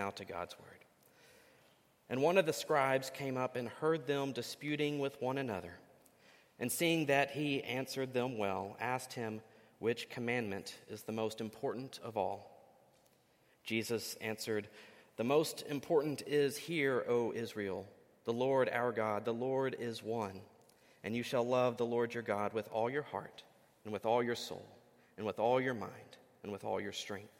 now to God's word. And one of the scribes came up and heard them disputing with one another. And seeing that he answered them well, asked him which commandment is the most important of all. Jesus answered, The most important is, Hear, O Israel, the Lord our God, the Lord is one. And you shall love the Lord your God with all your heart, and with all your soul, and with all your mind, and with all your strength.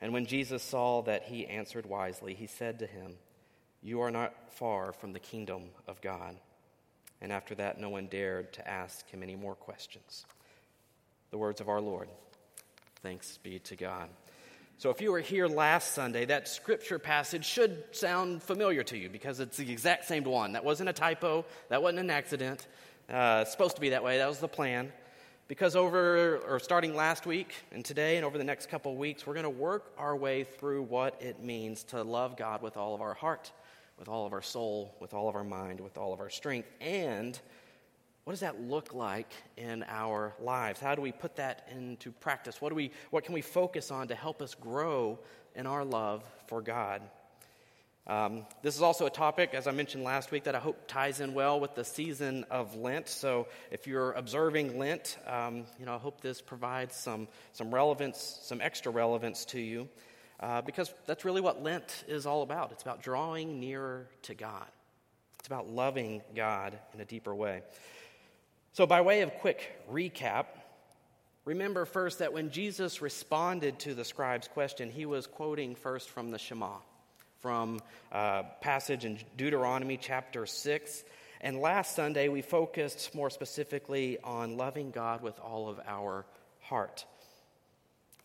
And when Jesus saw that he answered wisely, he said to him, You are not far from the kingdom of God. And after that, no one dared to ask him any more questions. The words of our Lord. Thanks be to God. So, if you were here last Sunday, that scripture passage should sound familiar to you because it's the exact same one. That wasn't a typo, that wasn't an accident. Uh, it's supposed to be that way, that was the plan. Because over, or starting last week and today and over the next couple of weeks, we're going to work our way through what it means to love God with all of our heart, with all of our soul, with all of our mind, with all of our strength. And what does that look like in our lives? How do we put that into practice? What, do we, what can we focus on to help us grow in our love for God? Um, this is also a topic, as I mentioned last week, that I hope ties in well with the season of Lent. So, if you're observing Lent, um, you know, I hope this provides some some relevance, some extra relevance to you, uh, because that's really what Lent is all about. It's about drawing nearer to God. It's about loving God in a deeper way. So, by way of quick recap, remember first that when Jesus responded to the scribe's question, he was quoting first from the Shema from a uh, passage in Deuteronomy chapter 6. And last Sunday, we focused more specifically on loving God with all of our heart.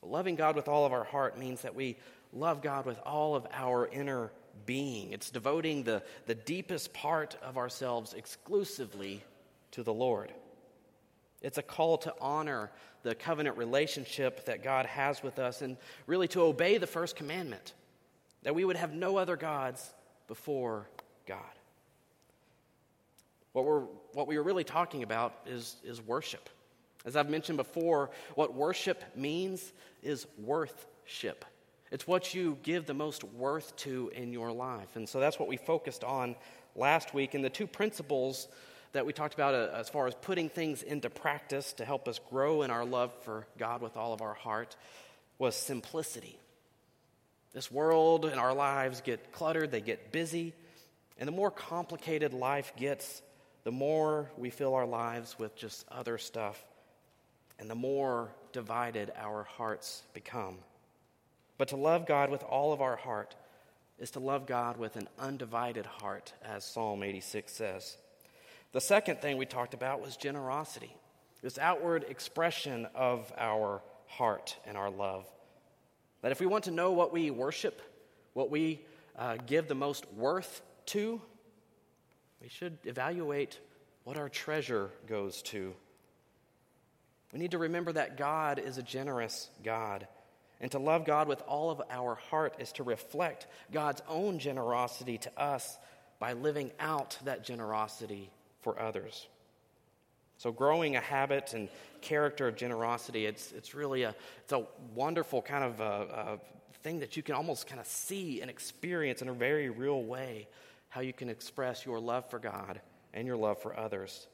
Loving God with all of our heart means that we love God with all of our inner being. It's devoting the, the deepest part of ourselves exclusively to the Lord. It's a call to honor the covenant relationship that God has with us and really to obey the first commandment that we would have no other gods before God. What, we're, what we are really talking about is, is worship. As I've mentioned before, what worship means is worthship. It's what you give the most worth to in your life. And so that's what we focused on last week. And the two principles that we talked about uh, as far as putting things into practice to help us grow in our love for God with all of our heart was simplicity. This world and our lives get cluttered, they get busy, and the more complicated life gets, the more we fill our lives with just other stuff, and the more divided our hearts become. But to love God with all of our heart is to love God with an undivided heart, as Psalm 86 says. The second thing we talked about was generosity, this outward expression of our heart and our love. That if we want to know what we worship, what we uh, give the most worth to, we should evaluate what our treasure goes to. We need to remember that God is a generous God. And to love God with all of our heart is to reflect God's own generosity to us by living out that generosity for others. So, growing a habit and character of generosity, it's, it's really a, it's a wonderful kind of a, uh, a uh, thing that you can almost kind of see and experience in a very real way how you can express your love for God and your love for others.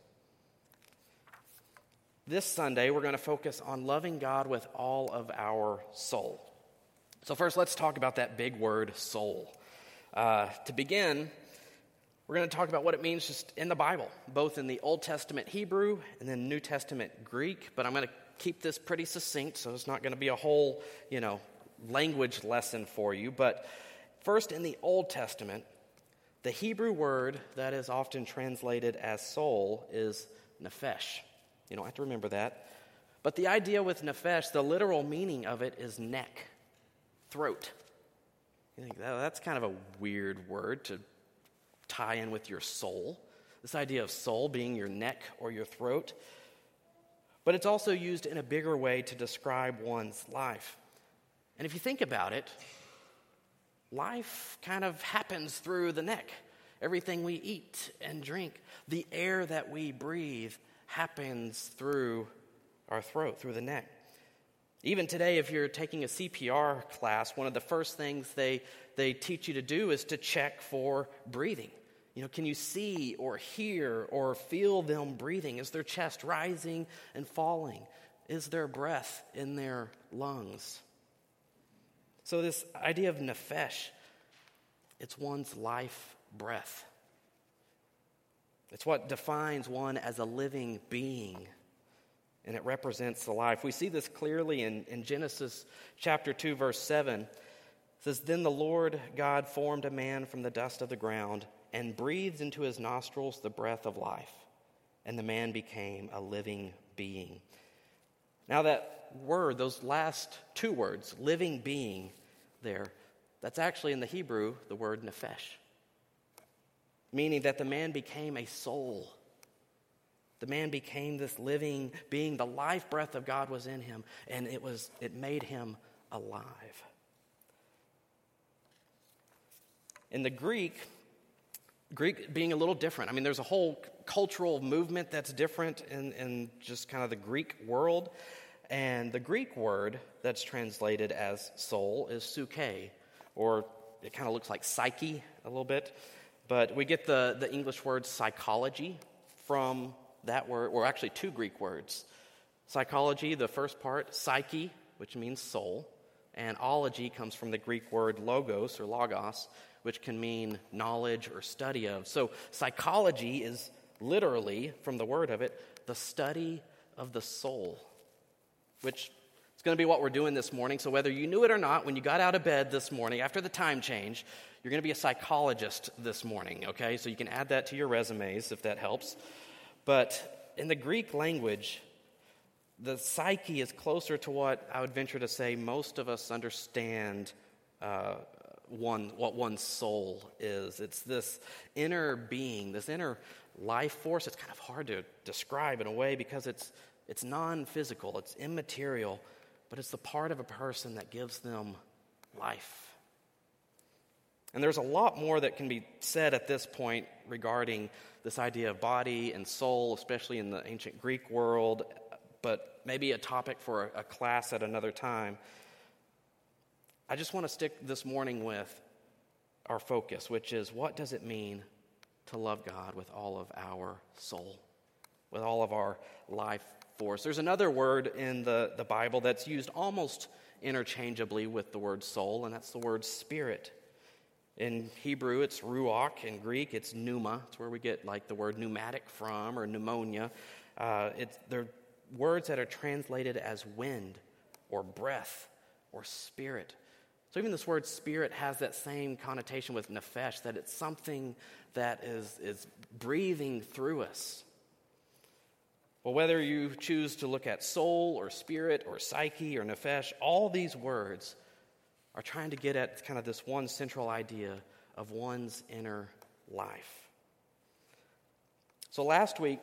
This Sunday, we're going to focus on loving God with all of our soul. So, first, let's talk about that big word, soul. Uh, to begin, we're going to talk about what it means just in the Bible, both in the Old Testament Hebrew and then New Testament Greek. But I'm going to keep this pretty succinct, so it's not going to be a whole, you know, language lesson for you. But first, in the Old Testament, the Hebrew word that is often translated as soul is nephesh. You don't have to remember that. But the idea with nephesh, the literal meaning of it is neck, throat. You think that's kind of a weird word to tie in with your soul. This idea of soul being your neck or your throat. But it's also used in a bigger way to describe one's life. And if you think about it, life kind of happens through the neck. Everything we eat and drink, the air that we breathe happens through our throat, through the neck. Even today, if you're taking a CPR class, one of the first things they, they teach you to do is to check for breathing. You know, can you see or hear or feel them breathing? Is their chest rising and falling? Is there breath in their lungs? So, this idea of nephesh, it's one's life breath. It's what defines one as a living being, and it represents the life. We see this clearly in, in Genesis chapter 2, verse 7. It says, Then the Lord God formed a man from the dust of the ground and breathed into his nostrils the breath of life, and the man became a living being. Now, that word, those last two words, living being, there, that's actually in the Hebrew the word nephesh, meaning that the man became a soul. The man became this living being. The life breath of God was in him, and it, was, it made him alive. In the Greek, Greek being a little different. I mean, there's a whole cultural movement that's different in, in just kind of the Greek world. And the Greek word that's translated as soul is psyche, or it kind of looks like psyche a little bit. But we get the, the English word psychology from that word, or actually two Greek words. Psychology, the first part, psyche, which means soul, and ology comes from the Greek word logos or logos, which can mean knowledge or study of. So psychology is literally, from the word of it, the study of the soul which is going to be what we're doing this morning. So, whether you knew it or not, when you got out of bed this morning after the time change, you're going to be a psychologist this morning, okay? So, you can add that to your resumes if that helps. But in the Greek language, the psyche is closer to what I would venture to say most of us understand uh, one, what one's soul is. It's this inner being, this inner life force. It's kind of hard to describe in a way because it's it's non physical, it's immaterial, but it's the part of a person that gives them life. And there's a lot more that can be said at this point regarding this idea of body and soul, especially in the ancient Greek world, but maybe a topic for a, class at another time. I just want to stick this morning with our focus, which is what does it mean to love God with all of our soul, with all of our life force. There's another word in the, the Bible that's used almost interchangeably with the word soul, and that's the word spirit. In Hebrew, it's ruach. In Greek, it's pneuma. It's where we get like the word pneumatic from or pneumonia. Uh, it's, they're words that are translated as wind or breath or spirit. So even this word spirit has that same connotation with nephesh, that it's something that is, is breathing through us. Well, whether you choose to look at soul or spirit or psyche or nephesh, all these words are trying to get at kind of this one central idea of one's inner life. So last week,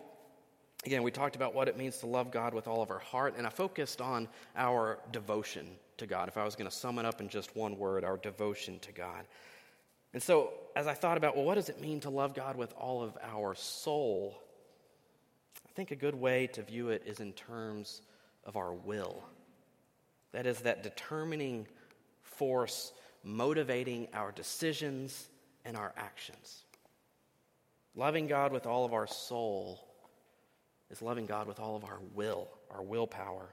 again, we talked about what it means to love God with all of our heart, and I focused on our devotion to God. If I was going to sum it up in just one word, our devotion to God. And so, as I thought about, well, what does it mean to love God with all of our soul? I think a good way to view it is in terms of our will. That is, that determining force motivating our decisions and our actions. Loving God with all of our soul is loving God with all of our will, our willpower.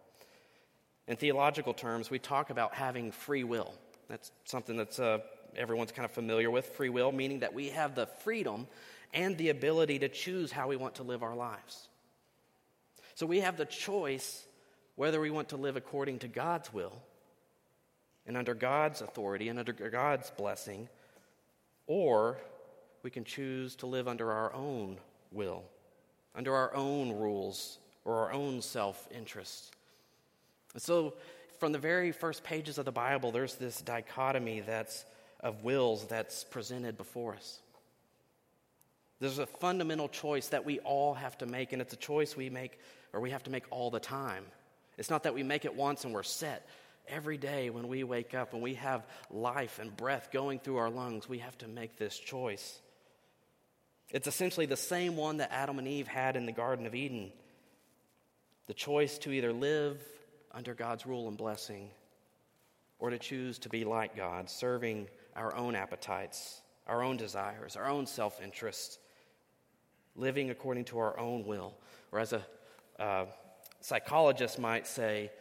In theological terms, we talk about having free will. That's something that's uh, everyone's kind of familiar with free will, meaning that we have the freedom and the ability to choose how we want to live our lives. So we have the choice whether we want to live according to God's will and under God's authority and under God's blessing, or we can choose to live under our own will, under our own rules, or our own self interest. So, from the very first pages of the Bible, there's this dichotomy that's of wills that's presented before us. There's a fundamental choice that we all have to make, and it's a choice we make or we have to make all the time. It's not that we make it once and we're set. Every day when we wake up, and we have life and breath going through our lungs, we have to make this choice. It's essentially the same one that Adam and Eve had in the Garden of Eden the choice to either live under God's rule and blessing or to choose to be like God, serving our own appetites, our own desires, our own self interest, living according to our own will. Or as a uh, psychologist might say,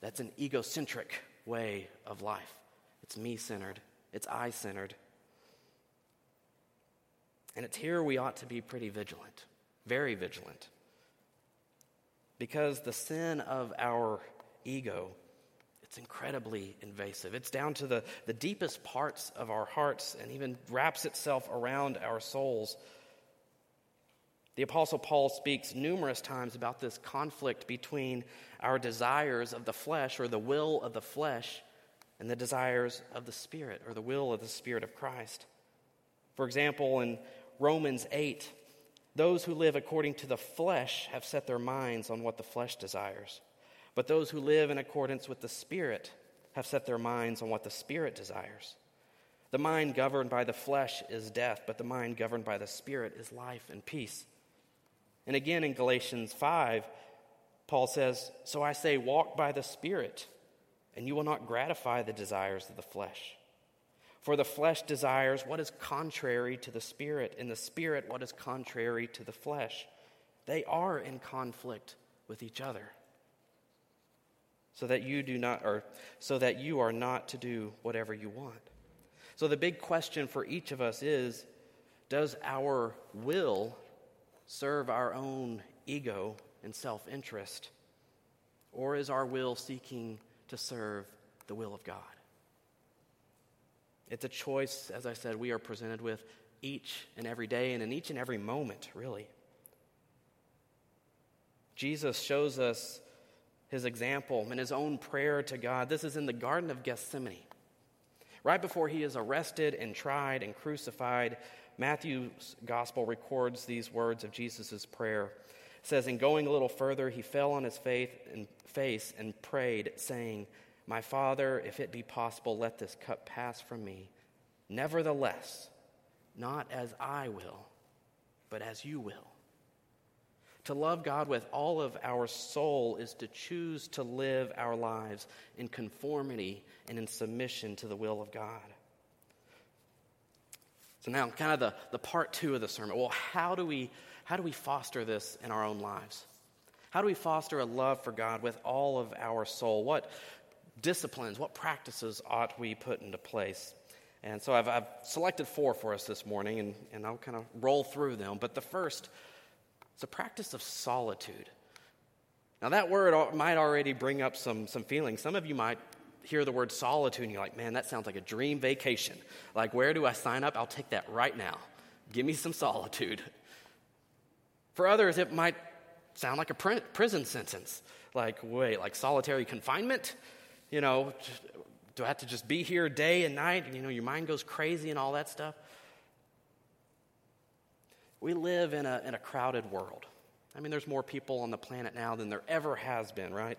that's an egocentric way of life. It's me centered, it's I centered. And it's here we ought to be pretty vigilant, very vigilant. Because the sin of our ego, it's incredibly invasive. It's down to the, the deepest parts of our hearts and even wraps itself around our souls. The Apostle Paul speaks numerous times about this conflict between our desires of the flesh or the will of the flesh and the desires of the Spirit or the will of the Spirit of Christ. For example, in Romans 8, those who live according to the flesh have set their minds on what the flesh desires. But those who live in accordance with the Spirit have set their minds on what the Spirit desires. The mind governed by the flesh is death, but the mind governed by the Spirit is life and peace. And again in Galatians 5, Paul says, So I say, walk by the Spirit, and you will not gratify the desires of the flesh. For the flesh desires what is contrary to the spirit, and the spirit what is contrary to the flesh. They are in conflict with each other. So that you do not or so that you are not to do whatever you want. So the big question for each of us is does our will serve our own ego and self-interest or is our will seeking to serve the will of God? It's a choice, as I said, we are presented with each and every day and in each and every moment, really. Jesus shows us his example and his own prayer to God. This is in the Garden of Gethsemane. Right before he is arrested and tried and crucified, Matthew's gospel records these words of Jesus' prayer. It says, In going a little further, he fell on his and face and prayed, saying, my Father, if it be possible, let this cup pass from me. Nevertheless, not as I will, but as you will. To love God with all of our soul is to choose to live our lives in conformity and in submission to the will of God. So now kind of the, the part two of the sermon. Well, how do we how do we foster this in our own lives? How do we foster a love for God with all of our soul? What disciplines, what practices ought we put into place? And so I've, I've selected four for us this morning, and, and I'll kind of roll through them. But the first is a practice of solitude. Now, that word might already bring up some, some feelings. Some of you might hear the word solitude, and you're like, man, that sounds like a dream vacation. Like, where do I sign up? I'll take that right now. Give me some solitude. For others, it might sound like a prison sentence. Like, wait, like solitary confinement? You know, do I have to just be here day and night? You know, your mind goes crazy and all that stuff. We live in a, in a crowded world. I mean, there's more people on the planet now than there ever has been, right?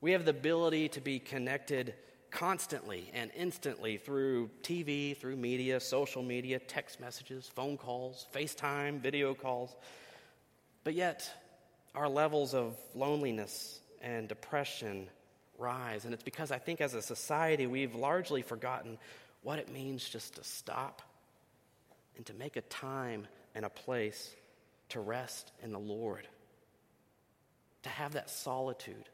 We have the ability to be connected constantly and instantly through TV, through media, social media, text messages, phone calls, FaceTime, video calls. But yet, our levels of loneliness and depression rise. And it's because I think as a society, we've largely forgotten what it means just to stop and to make a time and a place to rest in the Lord, to have that solitude.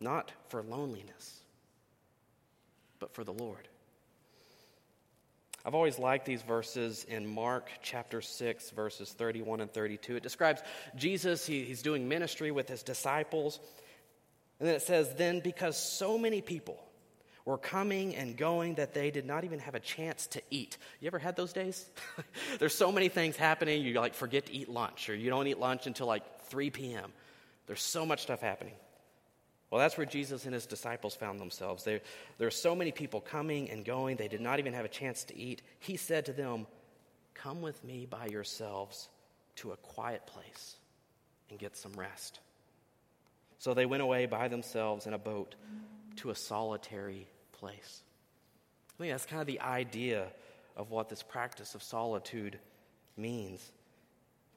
Not for loneliness, but for the Lord. I've always liked these verses in Mark chapter 6, verses 31 and 32. It describes Jesus, he, he's doing ministry with his disciples. And then it says, Then because so many people were coming and going that they did not even have a chance to eat. You ever had those days? There's so many things happening, you like forget to eat lunch, or you don't eat lunch until like 3 p.m. There's so much stuff happening. Well, that's where Jesus and his disciples found themselves. There, there are so many people coming and going, they did not even have a chance to eat. He said to them, Come with me by yourselves to a quiet place and get some rest. So they went away by themselves in a boat to a solitary place. I think that's kind of the idea of what this practice of solitude means.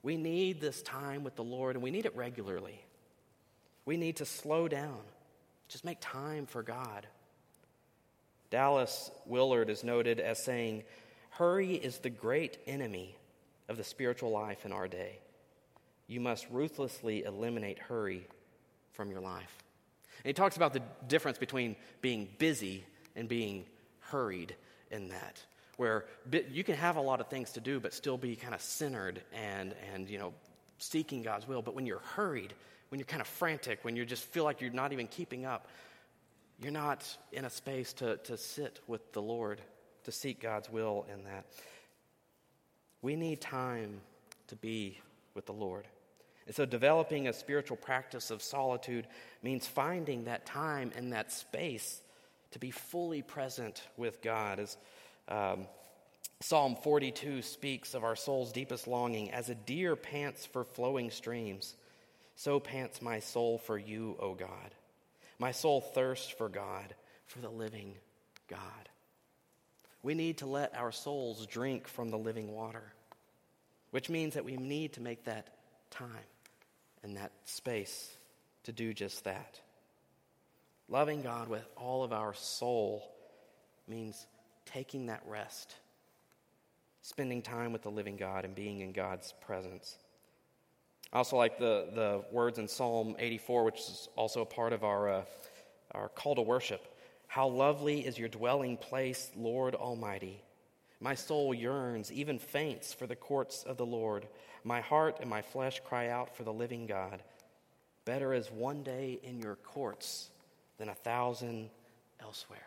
We need this time with the Lord, and we need it regularly. We need to slow down, just make time for God. Dallas Willard is noted as saying, Hurry is the great enemy of the spiritual life in our day. You must ruthlessly eliminate hurry from your life. And he talks about the difference between being busy and being hurried in that, where you can have a lot of things to do, but still be kind of centered and, and you know, seeking God's will. But when you're hurried, when you're kind of frantic, when you just feel like you're not even keeping up, you're not in a space to, to sit with the Lord, to seek God's will in that. We need time to be with the Lord. And so, developing a spiritual practice of solitude means finding that time and that space to be fully present with God. As um, Psalm 42 speaks of our soul's deepest longing, as a deer pants for flowing streams, so pants my soul for you, O God. My soul thirsts for God, for the living God. We need to let our souls drink from the living water, which means that we need to make that time and that space to do just that. Loving God with all of our soul means taking that rest, spending time with the living God, and being in God's presence. I also like the, the words in Psalm 84, which is also a part of our, uh, our call to worship. How lovely is your dwelling place, Lord Almighty. My soul yearns, even faints, for the courts of the Lord. My heart and my flesh cry out for the living God. Better is one day in your courts than a thousand elsewhere.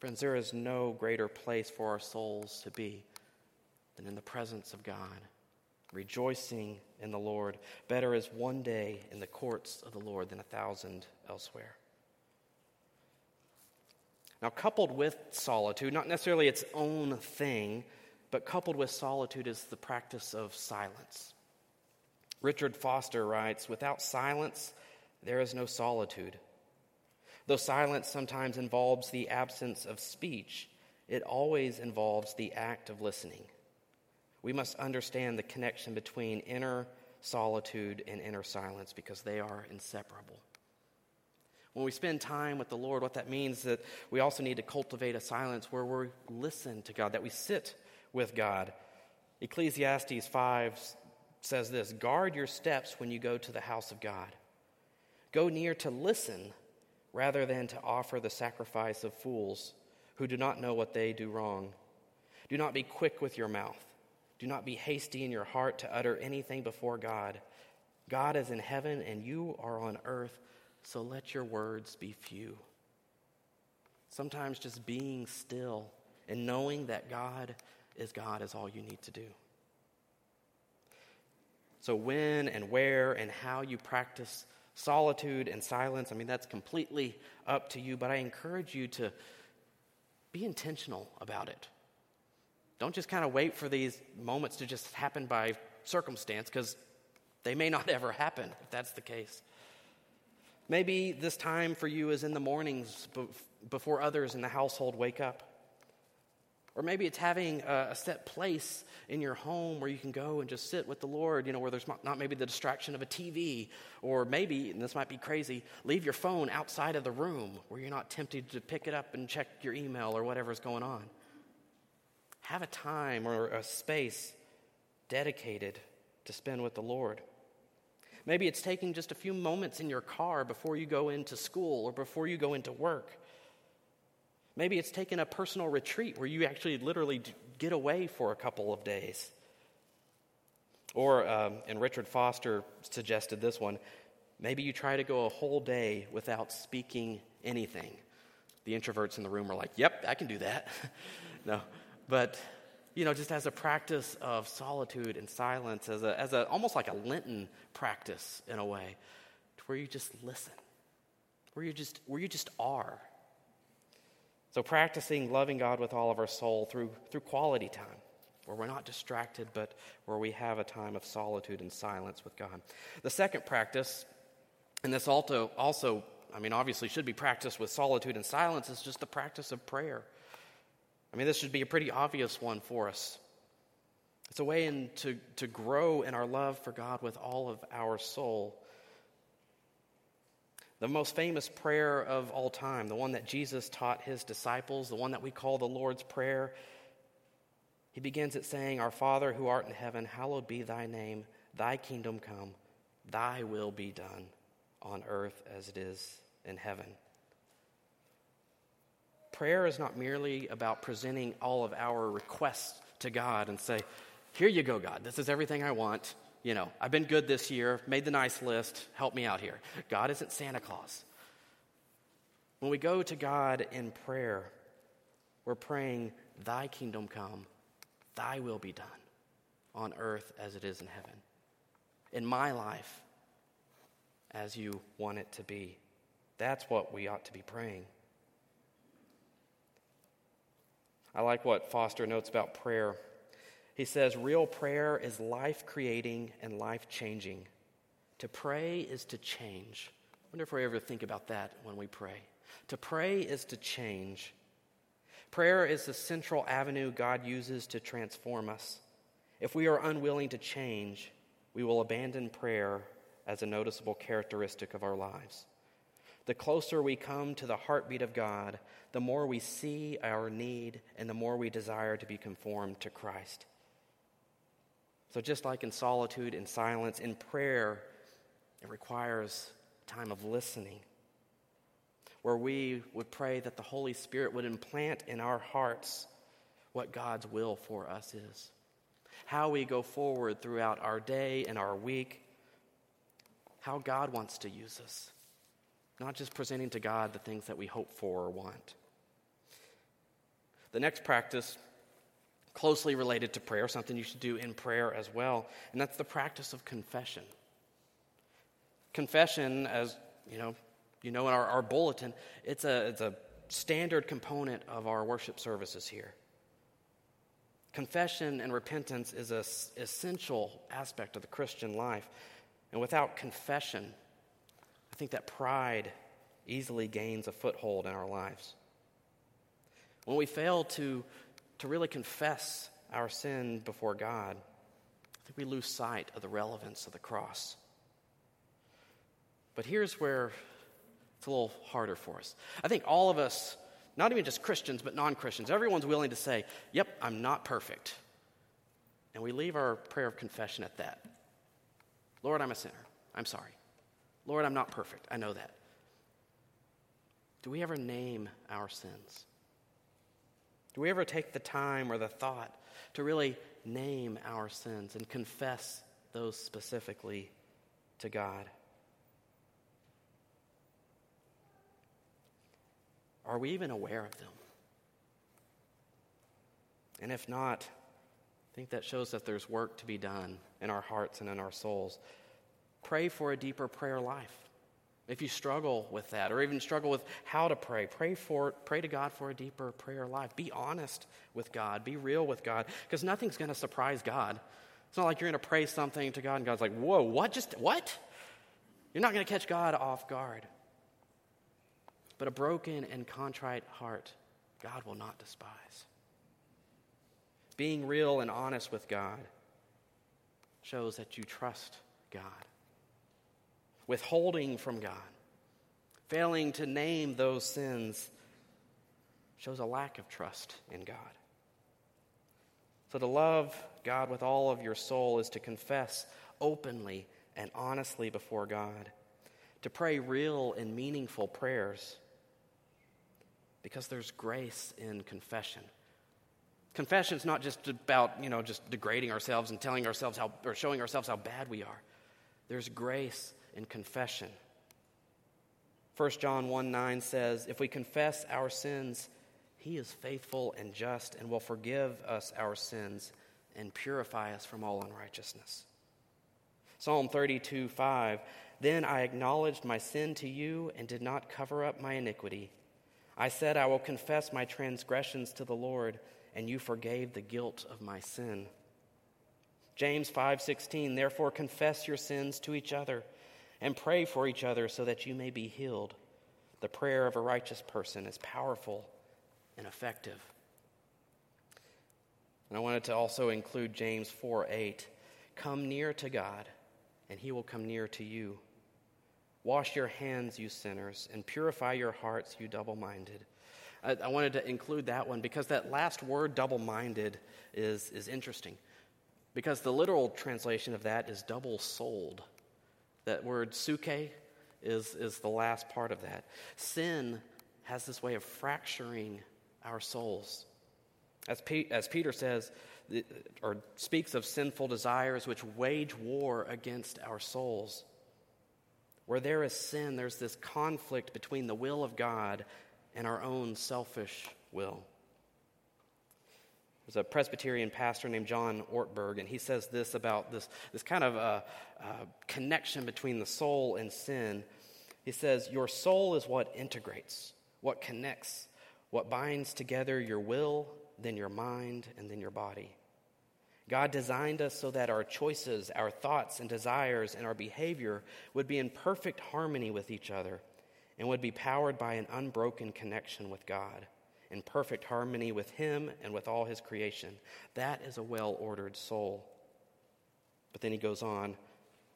Friends, there is no greater place for our souls to be than in the presence of God, rejoicing in the Lord. Better is one day in the courts of the Lord than a thousand elsewhere. Now, coupled with solitude, not necessarily its own thing, but coupled with solitude is the practice of silence. Richard Foster writes Without silence, there is no solitude. Though silence sometimes involves the absence of speech, it always involves the act of listening. We must understand the connection between inner solitude and inner silence because they are inseparable. When we spend time with the Lord, what that means is that we also need to cultivate a silence where we listen to God, that we sit with God. Ecclesiastes 5 says this Guard your steps when you go to the house of God. Go near to listen rather than to offer the sacrifice of fools who do not know what they do wrong. Do not be quick with your mouth. Do not be hasty in your heart to utter anything before God. God is in heaven and you are on earth so let your words be few. Sometimes just being still and knowing that God is God is all you need to do. So, when and where and how you practice solitude and silence, I mean, that's completely up to you, but I encourage you to be intentional about it. Don't just kind of wait for these moments to just happen by circumstance, because they may not ever happen if that's the case. Maybe this time for you is in the mornings before others in the household wake up. Or maybe it's having a set place in your home where you can go and just sit with the Lord, you know, where there's not maybe the distraction of a TV. Or maybe, and this might be crazy, leave your phone outside of the room where you're not tempted to pick it up and check your email or whatever's going on. Have a time or a space dedicated to spend with the Lord. Maybe it's taking just a few moments in your car before you go into school or before you go into work. Maybe it's taking a personal retreat where you actually literally get away for a couple of days. Or, um, and Richard Foster suggested this one maybe you try to go a whole day without speaking anything. The introverts in the room are like, yep, I can do that. no, but you know, just as a practice of solitude and silence, as a, as a almost like a Lenten practice in a way, to where you just listen where you just, where you just are. So, practicing loving God with all of our soul through, through quality time, where we're not distracted, but where we have a time of solitude and silence with God. The second practice, and this also, also I mean, obviously should be practiced with solitude and silence, is just the practice of prayer. I mean, this should be a pretty obvious one for us. It's a way in, to, to grow in our love for God with all of our soul. The most famous prayer of all time, the one that Jesus taught his disciples, the one that we call the Lord's Prayer, he begins it saying, Our Father who art in heaven, hallowed be thy name, thy kingdom come, thy will be done on earth as it is in heaven. Prayer is not merely about presenting all of our requests to God and say, Here you go, God, this is everything I want. You know, I've been good this year, made the nice list, help me out here. God isn't Santa Claus. When we go to God in prayer, we're praying, Thy kingdom come, Thy will be done on earth as it is in heaven. In my life, as you want it to be. That's what we ought to be praying. I like what Foster notes about prayer. He says, Real prayer is life creating and life changing. To pray is to change. I wonder if we ever think about that when we pray. To pray is to change. Prayer is the central avenue God uses to transform us. If we are unwilling to change, we will abandon prayer as a noticeable characteristic of our lives. The closer we come to the heartbeat of God, the more we see our need and the more we desire to be conformed to Christ. So, just like in solitude and silence, in prayer, it requires time of listening where we would pray that the Holy Spirit would implant in our hearts what God's will for us is. How we go forward throughout our day and our week, how God wants to use us, not just presenting to God the things that we hope for or want. The next practice, closely related to prayer, something you should do in prayer as well, and that's the practice of confession. Confession, as you know, you know, in our, our bulletin, it's a, it's a standard component of our worship services here. Confession and repentance is an essential aspect of the Christian life. And without confession, I think that pride easily gains a foothold in our lives. When we fail to, to really confess our sin before God, I think we lose sight of the relevance of the cross. But here's where it's a little harder for us. I think all of us, not even just Christians, but non Christians, everyone's willing to say, Yep, I'm not perfect. And we leave our prayer of confession at that. Lord, I'm a sinner. I'm sorry. Lord, I'm not perfect. I know that. Do we ever name our sins? Do we ever take the time or the thought to really name our sins and confess those specifically to God? Are we even aware of them? And if not, I think that shows that there's work to be done in our hearts and in our souls. Pray for a deeper prayer life. If you struggle with that, or even struggle with how to pray, pray for pray to God for a deeper prayer life. Be honest with God. Be real with God, because nothing's going to surprise God. It's not like you're going to pray something to God and God's like, "Whoa, what? Just what?" You're not going to catch God off guard. But a broken and contrite heart, God will not despise. Being real and honest with God shows that you trust God. Withholding from God, failing to name those sins, shows a lack of trust in God. So, to love God with all of your soul is to confess openly and honestly before God, to pray real and meaningful prayers because there's grace in confession. Confession is not just about, you know, just degrading ourselves and telling ourselves how, or showing ourselves how bad we are. There's grace in confession. 1 John 1 9 says, If we confess our sins, he is faithful and just and will forgive us our sins and purify us from all unrighteousness. Psalm 32 5 Then I acknowledged my sin to you and did not cover up my iniquity. I said, I will confess my transgressions to the Lord, and you forgave the guilt of my sin. James 5:16 Therefore confess your sins to each other and pray for each other so that you may be healed. The prayer of a righteous person is powerful and effective. And I wanted to also include James 4 8. Come near to God, and he will come near to you. Wash your hands, you sinners, and purify your hearts, you double minded. I, I, wanted to include that one because that last word, double minded, is, is interesting. Because the literal translation of that is double souled. That word psuche is, is the last part of that. Sin has this way of fracturing our souls. As, P, as Peter says, or speaks of sinful desires which wage war against our souls. Where there is sin, there's this conflict between the will of God and our own selfish will. There's a Presbyterian pastor named John Ortberg, and he says this about this, this kind of a, a connection between the soul and sin. He says, Your soul is what integrates, what connects, what binds together your will, then your mind, and then your body. God designed us so that our choices, our thoughts and desires, and our behavior would be in perfect harmony with each other and would be powered by an unbroken connection with God, in perfect harmony with Him and with all His creation. That is a well ordered soul. But then he goes on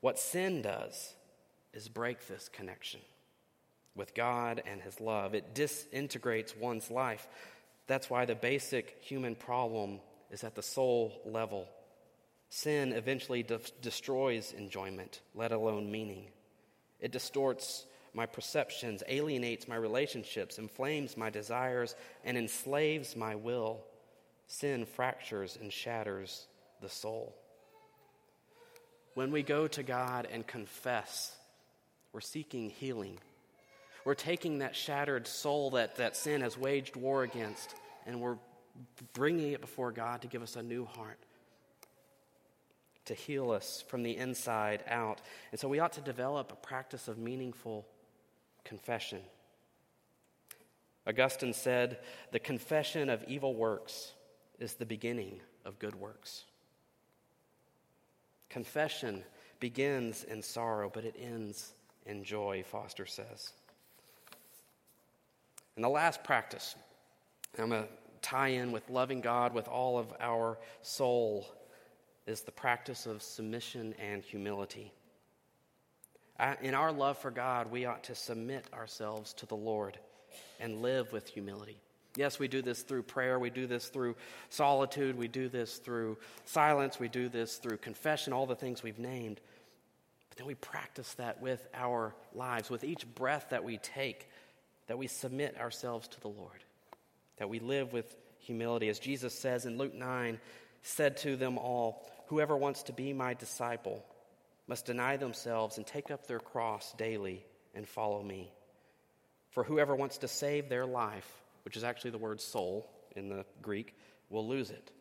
what sin does is break this connection with God and His love, it disintegrates one's life. That's why the basic human problem is at the soul level. Sin eventually de- destroys enjoyment, let alone meaning. It distorts my perceptions, alienates my relationships, inflames my desires, and enslaves my will. Sin fractures and shatters the soul. When we go to God and confess, we're seeking healing. We're taking that shattered soul that, that sin has waged war against, and we're bringing it before God to give us a new heart, to heal us from the inside out. And so we ought to develop a practice of meaningful confession. Augustine said, The confession of evil works is the beginning of good works. Confession begins in sorrow, but it ends in joy, Foster says. And the last practice, I'm going to tie in with loving God with all of our soul, is the practice of submission and humility. In our love for God, we ought to submit ourselves to the Lord and live with humility. Yes, we do this through prayer, we do this through solitude, we do this through silence, we do this through confession, all the things we've named. But then we practice that with our lives, with each breath that we take that we submit ourselves to the Lord, that we live with humility. As Jesus says in Luke 9, said to them all, Whoever wants to be my disciple must deny themselves and take up their cross daily and follow me. For whoever wants to save their life, which is actually the word soul in the Greek, will lose it.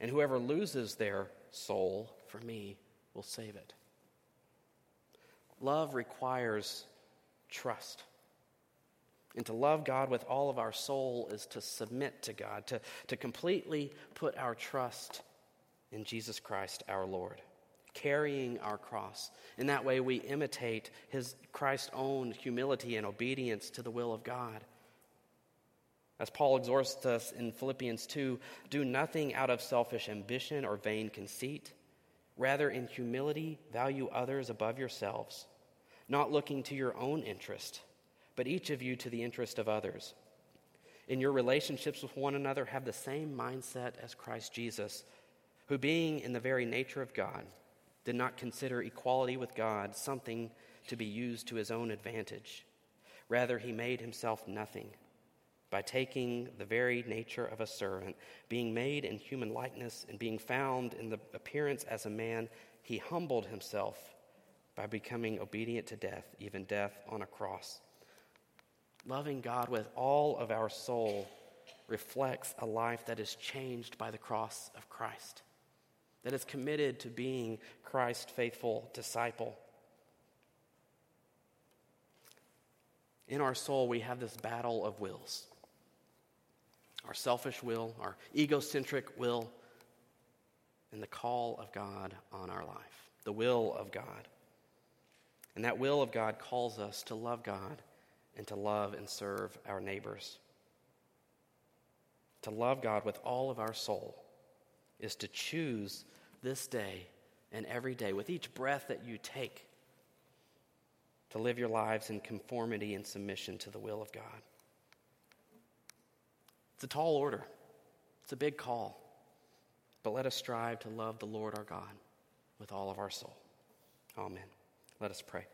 And whoever loses their soul for me will save it. Love requires trust. And to love God with all of our soul is to submit to God, to, to completely put our trust in Jesus Christ our Lord, carrying our cross. In that way, we imitate his Christ's own humility and obedience to the will of God. As Paul exhorts us in Philippians 2 do nothing out of selfish ambition or vain conceit. Rather, in humility, value others above yourselves, not looking to your own interest but each of you to the interest of others. In your relationships with one another, have the same mindset as Christ Jesus, who, being in the very nature of God, did not consider equality with God something to be used to his own advantage. Rather, he made himself nothing by taking the very nature of a servant, being made in human likeness, and being found in the appearance as a man, he humbled himself by becoming obedient to death, even death on a cross. Loving God with all of our soul reflects a life that is changed by the cross of Christ, that is committed to being Christ's faithful disciple. in our soul, we have this battle of wills our selfish will, our egocentric will, and the call of God on our life, the will of God. And that will of God calls us to love God and to love and serve our neighbors. To love God with all of our soul is to choose this day and every day, with each breath that you take, to live your lives in conformity and submission to the will of God. It's a tall order, it's a big call. But let us strive to love the Lord our God with all of our soul. Amen. Let us pray.